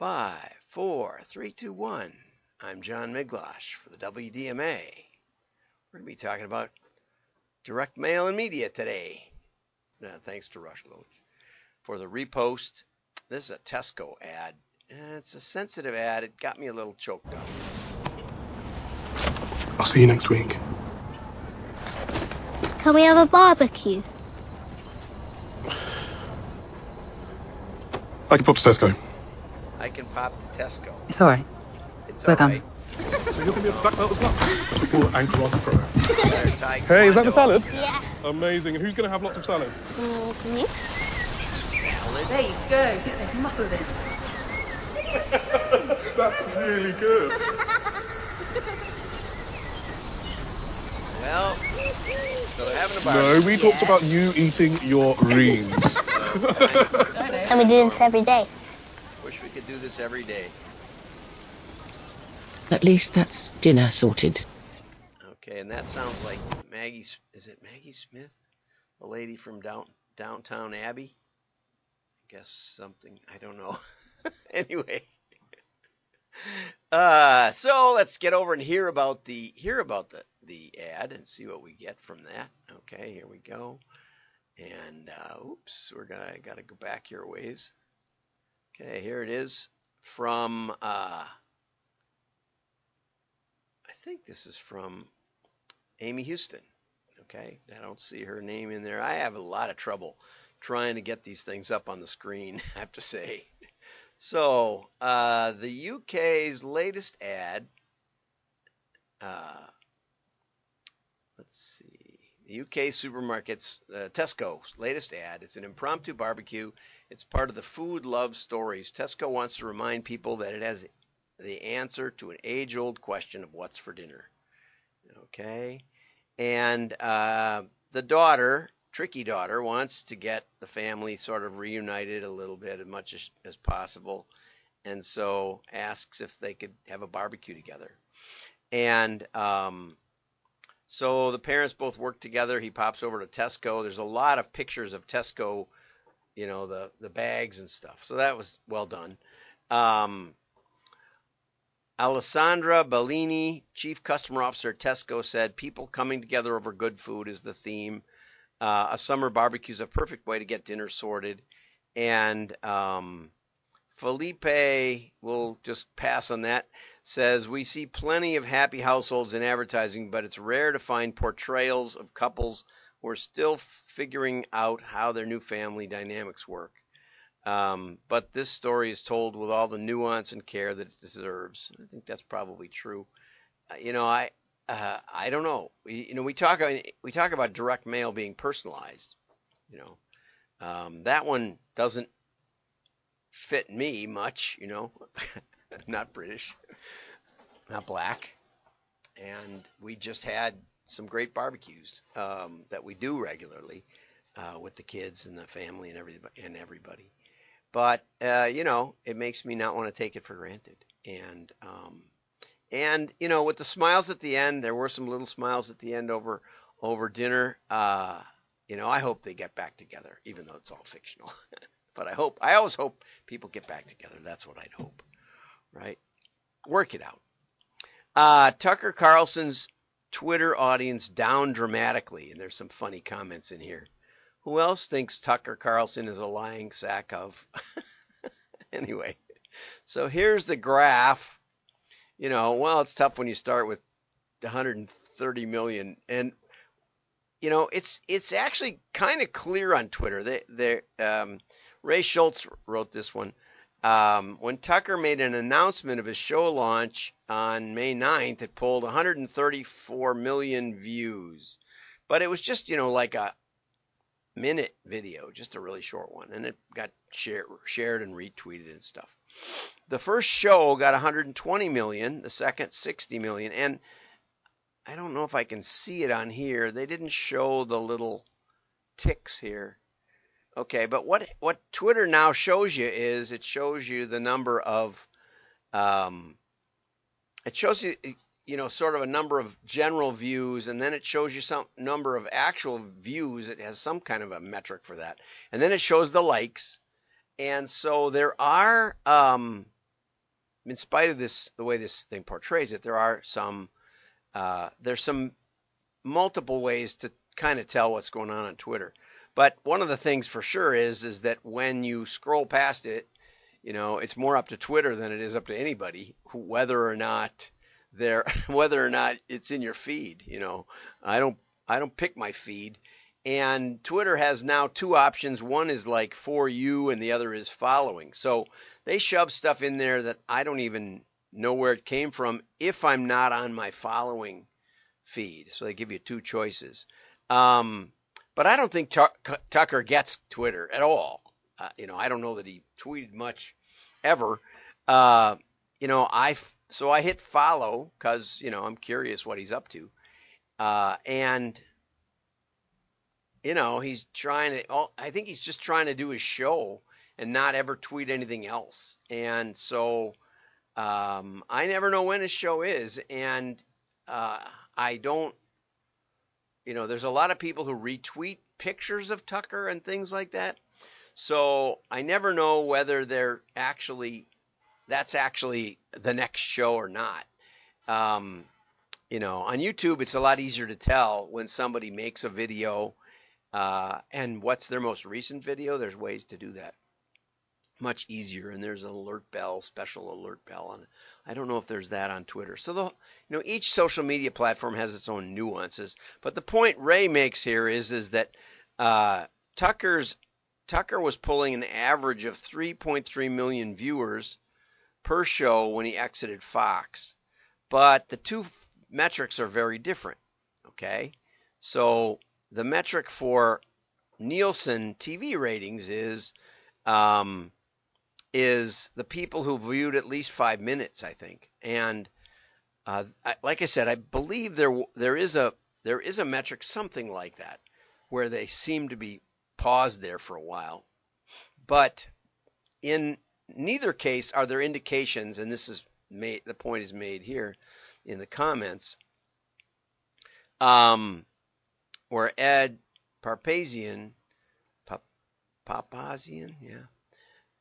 Five, four, three, two, one. I'm John Miglautsch for the WDMA. We're going to be talking about direct mail and media today. Uh, thanks to Rush Loach for the repost. This is a Tesco ad. It's a sensitive ad. It got me a little choked up. I'll see you next week. Can we have a barbecue? I can pop to Tesco. I can pop to Tesco. It's all right. It's We're all done. right. So you're going to be a the black belt as well? Or ankle rock pro. There, Hey, is that the salad? Yeah. Amazing. And who's going to have lots of salad? Mm, me? Salad. There you go. Get those muscles in. That's really good. Well, so they're having a No, barbecue. we talked about you eating your greens. And we do this every day. Wish we could do this every day. At least that's dinner sorted. Okay, and that sounds like Maggie. Is it Maggie Smith, the lady from down Downton Abbey? I guess something. I don't know. anyway, uh, so let's get over and hear about the hear about the the ad and see what we get from that. Okay, here we go. And uh, oops, we're gonna gotta go back here a ways. Okay, here it is from. Uh, I think this is from Amy Houston. Okay, I don't see her name in there. I have a lot of trouble trying to get these things up on the screen, I have to say. So, uh, the UK's latest ad, uh, let's see, UK supermarkets, uh, Tesco's latest ad. It's an impromptu barbecue. It's part of the Food Love Stories. Tesco wants to remind people that it has the answer to an age old question of what's for dinner. Okay. And uh, the daughter, tricky daughter, wants to get the family sort of reunited a little bit as much as, as possible. And so asks if they could have a barbecue together. And um, so the parents both work together. He pops over to Tesco. There's a lot of pictures of Tesco, you know, the, the bags and stuff. So that was well done. Um, Alessandra Bellini, Chief Customer Officer at Tesco, said people coming together over good food is the theme. Uh, a summer barbecue is a perfect way to get dinner sorted. And um, Felipe, will just pass on that, says we see plenty of happy households in advertising, but it's rare to find portrayals of couples who are still figuring out how their new family dynamics work. Um, but this story is told with all the nuance and care that it deserves. I think that's probably true. Uh, you know, I uh, I don't know. We, you know, we talk we talk about direct mail being personalized. You know, um, that one doesn't fit me much. You know, not British, not black, and we just had some great barbecues um, that we do regularly uh, with the kids and the family and everybody and everybody but uh, you know, it makes me not want to take it for granted. And um, and you know, with the smiles at the end, there were some little smiles at the end over over dinner. Uh, you know, I hope they get back together, even though it's all fictional. but I hope, I always hope people get back together. That's what I'd hope, right? Work it out. Uh, Tucker Carlson's Twitter audience down dramatically, and there's some funny comments in here. Who else thinks Tucker Carlson is a lying sack of? anyway, so here's the graph. You know, well, it's tough when you start with 130 million, and you know, it's it's actually kind of clear on Twitter. They, they, um, Ray Schultz wrote this one. Um, when Tucker made an announcement of his show launch on May 9th, it pulled 134 million views, but it was just you know like a minute video, just a really short one, and it got share, shared and retweeted and stuff. The first show got 120 million, the second 60 million, and I don't know if I can see it on here. They didn't show the little ticks here. Okay, but what what Twitter now shows you is it shows you the number of um, it shows you you know sort of a number of general views and then it shows you some number of actual views. It has some kind of a metric for that. And then it shows the likes. And so there are um, in spite of this, the way this thing portrays it, there are some uh, there's some multiple ways to kind of tell what's going on on Twitter. But one of the things for sure is is that when you scroll past it, you know, it's more up to Twitter than it is up to anybody whether or not they're whether or not it's in your feed. You know, I don't I don't pick my feed. And Twitter has now two options. One is like for you, and the other is following. So they shove stuff in there that I don't even know where it came from if I'm not on my following feed. So they give you two choices. Um, but I don't think Tucker gets Twitter at all. Uh, you know, I don't know that he tweeted much ever. Uh, you know, I so I hit follow because you know I'm curious what he's up to, uh, and you know he's trying to. I think he's just trying to do his show and not ever tweet anything else. And so um, I never know when his show is, and uh, I don't. You know, there's a lot of people who retweet pictures of Tucker and things like that. So I never know whether they're actually that's actually the next show or not. Um, you know, on YouTube, it's a lot easier to tell when somebody makes a video uh, and what's their most recent video. There's ways to do that much easier, and there's an alert bell, special alert bell on. I don't know if there's that on Twitter. So the, you know, each social media platform has its own nuances. But the point Ray makes here is is that uh, Tucker's Tucker was pulling an average of 3.3 million viewers per show when he exited Fox. But the two metrics are very different. Okay, so the metric for Nielsen TV ratings is um, is the people who viewed at least five minutes, I think. And uh, I, like I said, I believe there there is a there is a metric something like that where they seem to be paused there for a while. But in neither case are there indications, and this is made the point is made here in the comments, um, where Ed Parpazian, Papazian, yeah,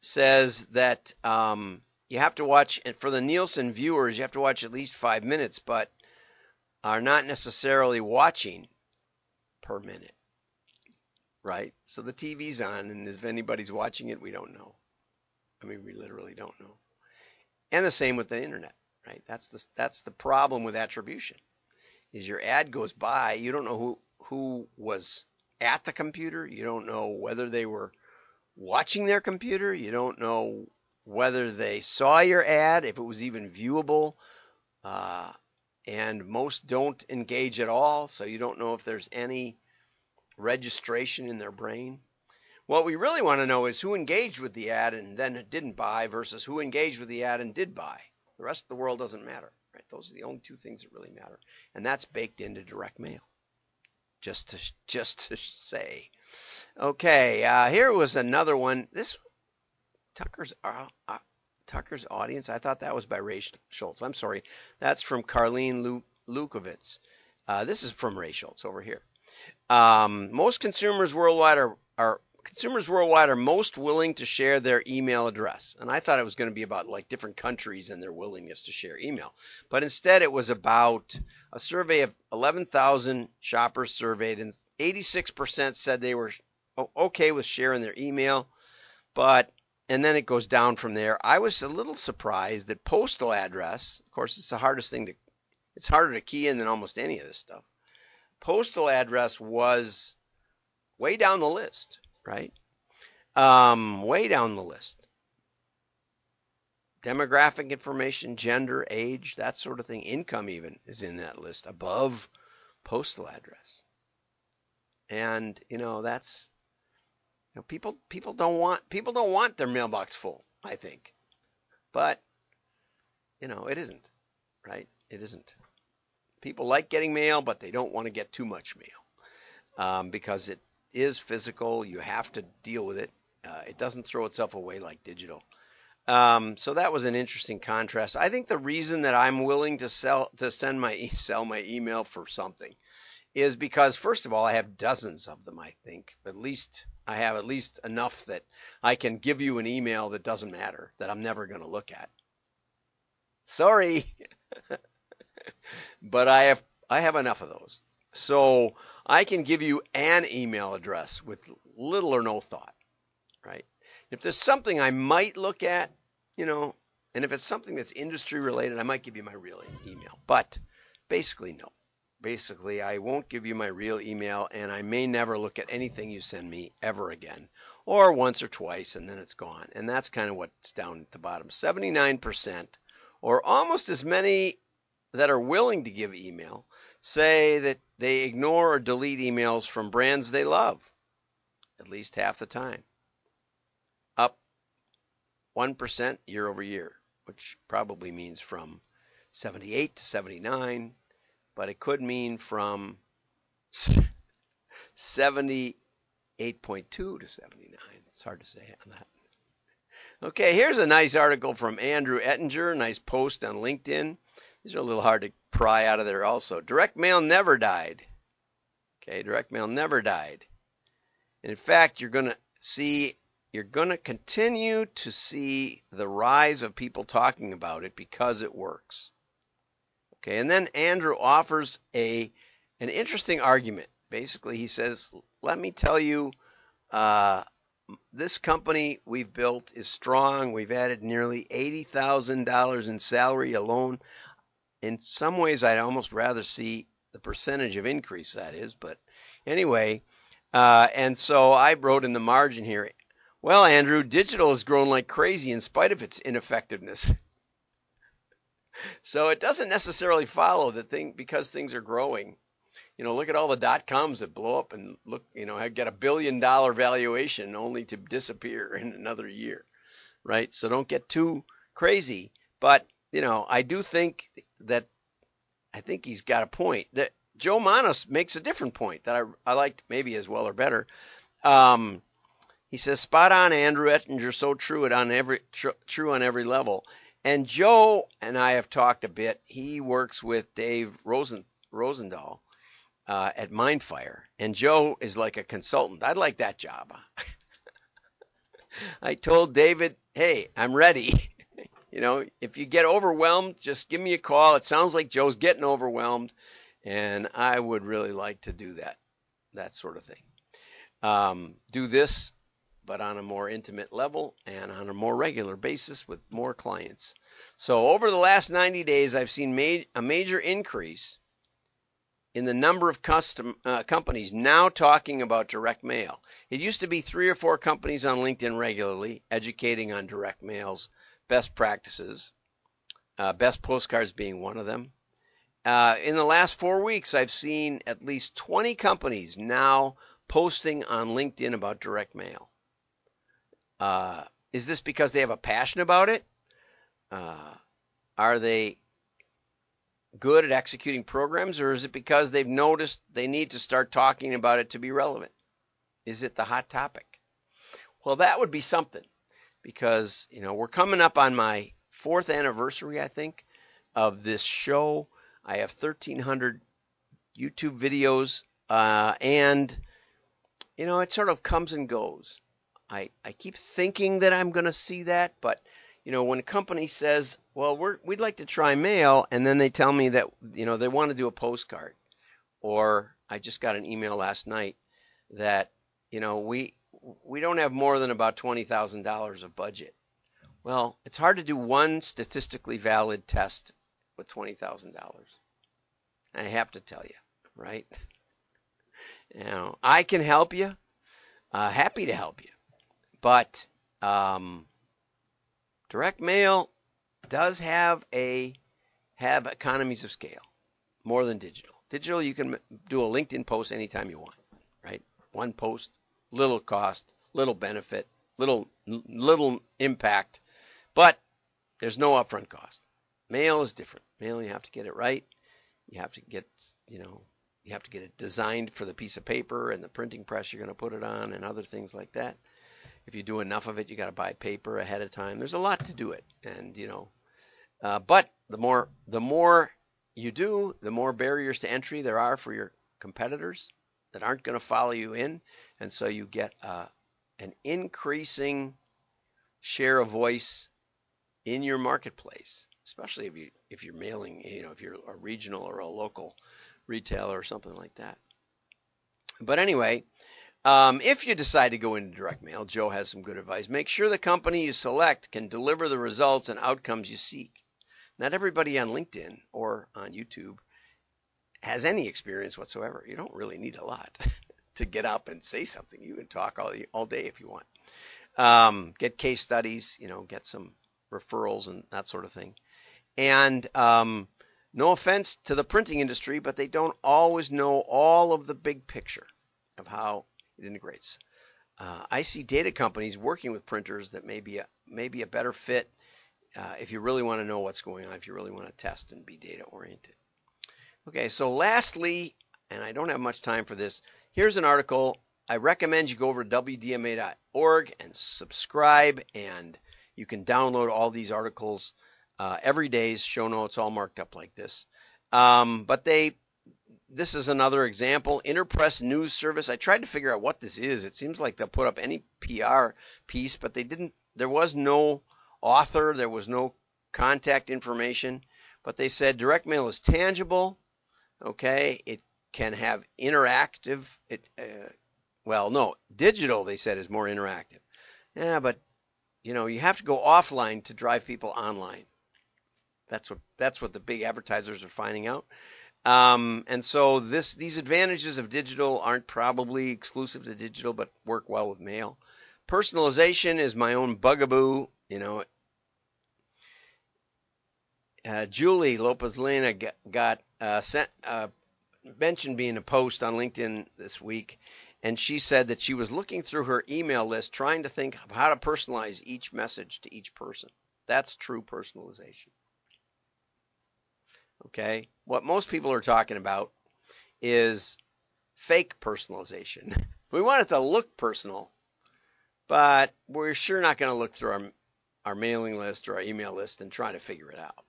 says that um, you have to watch, and for the Nielsen viewers, you have to watch at least five minutes, but are not necessarily watching per minute, right? So the TV's on, and if anybody's watching it, we don't know. I mean, we literally don't know. And the same with the internet, right? That's the that's the problem with attribution. Is your ad goes by, you don't know who who was at the computer, you don't know whether they were watching their computer. You don't know whether they saw your ad, if it was even viewable. Uh, and most don't engage at all, so you don't know if there's any registration in their brain. What we really want to know is who engaged with the ad and then didn't buy versus who engaged with the ad and did buy. The rest of the world doesn't matter, right? Those are the only two things that really matter, and that's baked into direct mail. Just to just to say, Okay, uh, here was another one. This Tucker's uh, uh, Tucker's audience. I thought that was by Ray Schultz. I'm sorry. That's from Karlene Lu- Lukovitz. Uh, this is from Ray Schultz over here. Um, most consumers worldwide are, are consumers worldwide are most willing to share their email address. And I thought it was going to be about like different countries and their willingness to share email. But instead it was about a survey of 11,000 shoppers surveyed and 86% said they were okay with sharing their email, but and then it goes down from there. I was a little surprised that postal address, of course, it's the hardest thing to, it's harder to key in than almost any of this stuff. Postal address was way down the list, right? Um, way down the list. Demographic information, gender, age, that sort of thing, income even is in that list above postal address. And, you know, that's know, people people don't want people don't want their mailbox full. I think, but you know, it isn't, right? It isn't. People like getting mail, but they don't want to get too much mail um, because it is physical. You have to deal with it. Uh, it doesn't throw itself away like digital. Um, so that was an interesting contrast. I think the reason that I'm willing to sell to send my sell my email for something is because first of all I have dozens of them. I think at least I have at least enough that I can give you an email that doesn't matter, that I'm never going to look at. Sorry. but I have I have enough of those. So I can give you an email address with little or no thought, right? If there's something I might look at, you know, and if it's something that's industry related, I might give you my real email. But basically, no. Basically, I won't give you my real email, and I may never look at anything you send me ever again, or once or twice, and then it's gone. And that's kind of what's down at the bottom. 79%, or almost as many that are willing to give email, say that they ignore or delete emails from brands they love, at least half the time. Up 1% year over year, which probably means from 78 to 79, but it could mean from 78.2 to 79. It's hard to say on that. Okay, here's a nice article from Andrew Ettinger, nice post on LinkedIn. These are a little hard to pry out of there also. Direct mail never died. Okay, direct mail never died. And in fact, you're going to see you're going to continue to see the rise of people talking about it because it works. Okay, and then Andrew offers a an interesting argument. Basically, he says, "Let me tell you, uh, this company we've built is strong. We've added nearly eighty thousand dollars in salary alone. In some ways, I'd almost rather see the percentage of increase that is, but anyway." Uh, and so I wrote in the margin here, well, Andrew, digital has grown like crazy in spite of its ineffectiveness. so it doesn't necessarily follow that thing because things are growing. You know, look at all the dot coms that blow up and look, you know, get a billion dollar valuation only to disappear in another year, right? So don't get too crazy. But, you know, I do think that I think he's got a point. That Joe Manos makes a different point that I, I liked maybe as well or better. Um, he says, "Spot on, Andrew Ettinger. So true it on every tr- true on every level." And Joe and I have talked a bit. He works with Dave Rosen, Rosendahl uh, at Mindfire, and Joe is like a consultant. I'd like that job. I told David, "Hey, I'm ready." you know, if you get overwhelmed, just give me a call. It sounds like Joe's getting overwhelmed, and I would really like to do that, that sort of thing. Um, do this but on a more intimate level and on a more regular basis with more clients. So over the last 90 days, I've seen ma- a major increase in the number of custom uh, companies now talking about direct mail. It used to be three or four companies on LinkedIn regularly educating on direct mail's best practices, uh, best postcards being one of them. Uh, in the last four weeks, I've seen at least 20 companies now posting on LinkedIn about direct mail. Uh, is this because they have a passion about it? Uh, are they good at executing programs, or is it because they've noticed they need to start talking about it to be relevant? Is it the hot topic? Well, that would be something because you know we're coming up on my fourth anniversary, I think, of this show. I have 1,300 YouTube videos, uh, and you know it sort of comes and goes. I, I keep thinking that I'm going to see that, but you know, when a company says, "Well, we're we'd like to try mail," and then they tell me that you know they want to do a postcard, or I just got an email last night that you know we we don't have more than about twenty thousand dollars of budget. Well, it's hard to do one statistically valid test with twenty thousand dollars. I have to tell you, right? You know, I can help you. Uh, happy to help you. But um, direct mail does have a have economies of scale more than digital. Digital, you can do a LinkedIn post anytime you want, right? One post, little cost, little benefit, little little impact, but there's no upfront cost. Mail is different. Mail, you have to get it right. You have to get, you know, you have to get it designed for the piece of paper and the printing press you're going to put it on and other things like that if you do enough of it, you got to buy paper ahead of time. There's a lot to do it, and you know, uh, but the more the more you do, the more barriers to entry there are for your competitors that aren't going to follow you in, and so you get uh, an increasing share of voice in your marketplace, especially if you if you're mailing, you know, if you're a regional or a local retailer or something like that. But anyway, um, if you decide to go into direct mail, Joe has some good advice. Make sure the company you select can deliver the results and outcomes you seek. Not everybody on LinkedIn or on YouTube has any experience whatsoever. You don't really need a lot to get up and say something. You can talk all all day if you want. Um, get case studies, you know, get some referrals and that sort of thing. And um, no offense to the printing industry, but they don't always know all of the big picture of how it integrates. Uh, I see data companies working with printers that may be a, may be a better fit uh, if you really want to know what's going on, if you really want to test and be data oriented. Okay, so lastly, and I don't have much time for this, here's an article. I recommend you go over to WDMA.org and subscribe, and you can download all these articles uh, every day's show notes all marked up like this. Um, but they this is another example. Interpress News Service. I tried to figure out what this is. It seems like they'll put up any PR piece, but they didn't. There was no author. There was no contact information. But they said direct mail is tangible. Okay, it can have interactive. It uh, well, no, digital. They said is more interactive. Yeah, but you know you have to go offline to drive people online. That's what that's what the big advertisers are finding out. Um, and so this these advantages of digital aren't probably exclusive to digital, but work well with mail. Personalization is my own bugaboo. You know, uh, Julie Lopez Lena got, uh, sent uh, mentioned being a post on LinkedIn this week, and she said that she was looking through her email list trying to think of how to personalize each message to each person. That's true personalization. Okay. What most people are talking about is fake personalization. We want it to look personal, but we're sure not going to look through our, our mailing list or our email list and try to figure it out.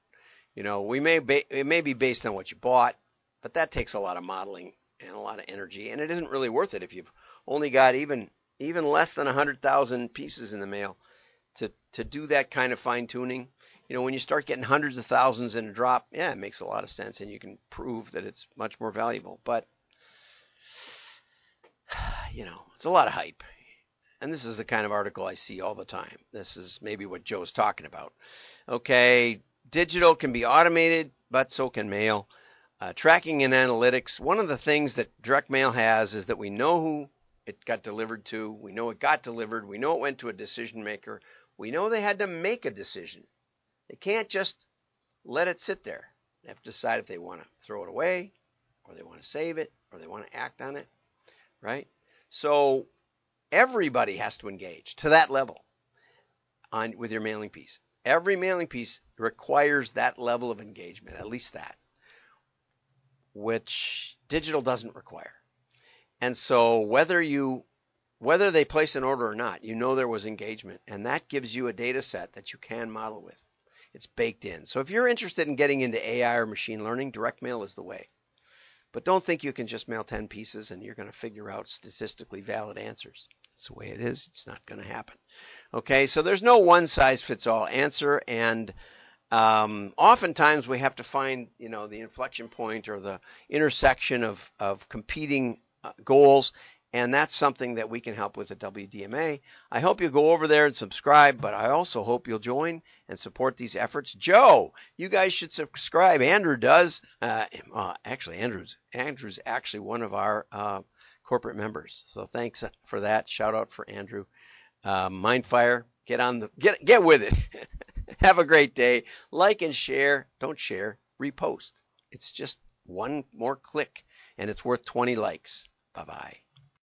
You know, we may be, it may be based on what you bought, but that takes a lot of modeling and a lot of energy, and it isn't really worth it if you've only got even even less than 100,000 pieces in the mail to to do that kind of fine tuning you know, when you start getting hundreds of thousands in a drop, yeah, it makes a lot of sense and you can prove that it's much more valuable. But, you know, it's a lot of hype. And this is the kind of article I see all the time. This is maybe what Joe's talking about. Okay, digital can be automated, but so can mail. Uh, tracking and analytics. One of the things that direct mail has is that we know who it got delivered to. We know it got delivered. We know it went to a decision maker. We know they had to make a decision. They can't just let it sit there. They have to decide if they want to throw it away, or they want to save it, or they want to act on it, right? So everybody has to engage to that level on with your mailing piece. Every mailing piece requires that level of engagement, at least that, which digital doesn't require. And so whether you whether they place an order or not, you know there was engagement, and that gives you a data set that you can model with. It's baked in. So if you're interested in getting into AI or machine learning, direct mail is the way. But don't think you can just mail 10 pieces and you're going to figure out statistically valid answers. That's the way it is. It's not going to happen. Okay, so there's no one size fits all answer, and um, oftentimes we have to find, you know, the inflection point or the intersection of, of competing uh, goals, and that's something that we can help with at WDMA. I hope you'll go over there and subscribe, but I also hope you'll join and support these efforts. Joe, you guys should subscribe. Andrew does. Uh, well, actually, Andrew's Andrew's actually one of our uh, corporate members, so thanks for that. Shout out for Andrew. Uh, Mindfire, get on the get get with it. Have a great day. Like and share. Don't share. Repost. It's just one more click, and it's worth 20 likes. Bye bye.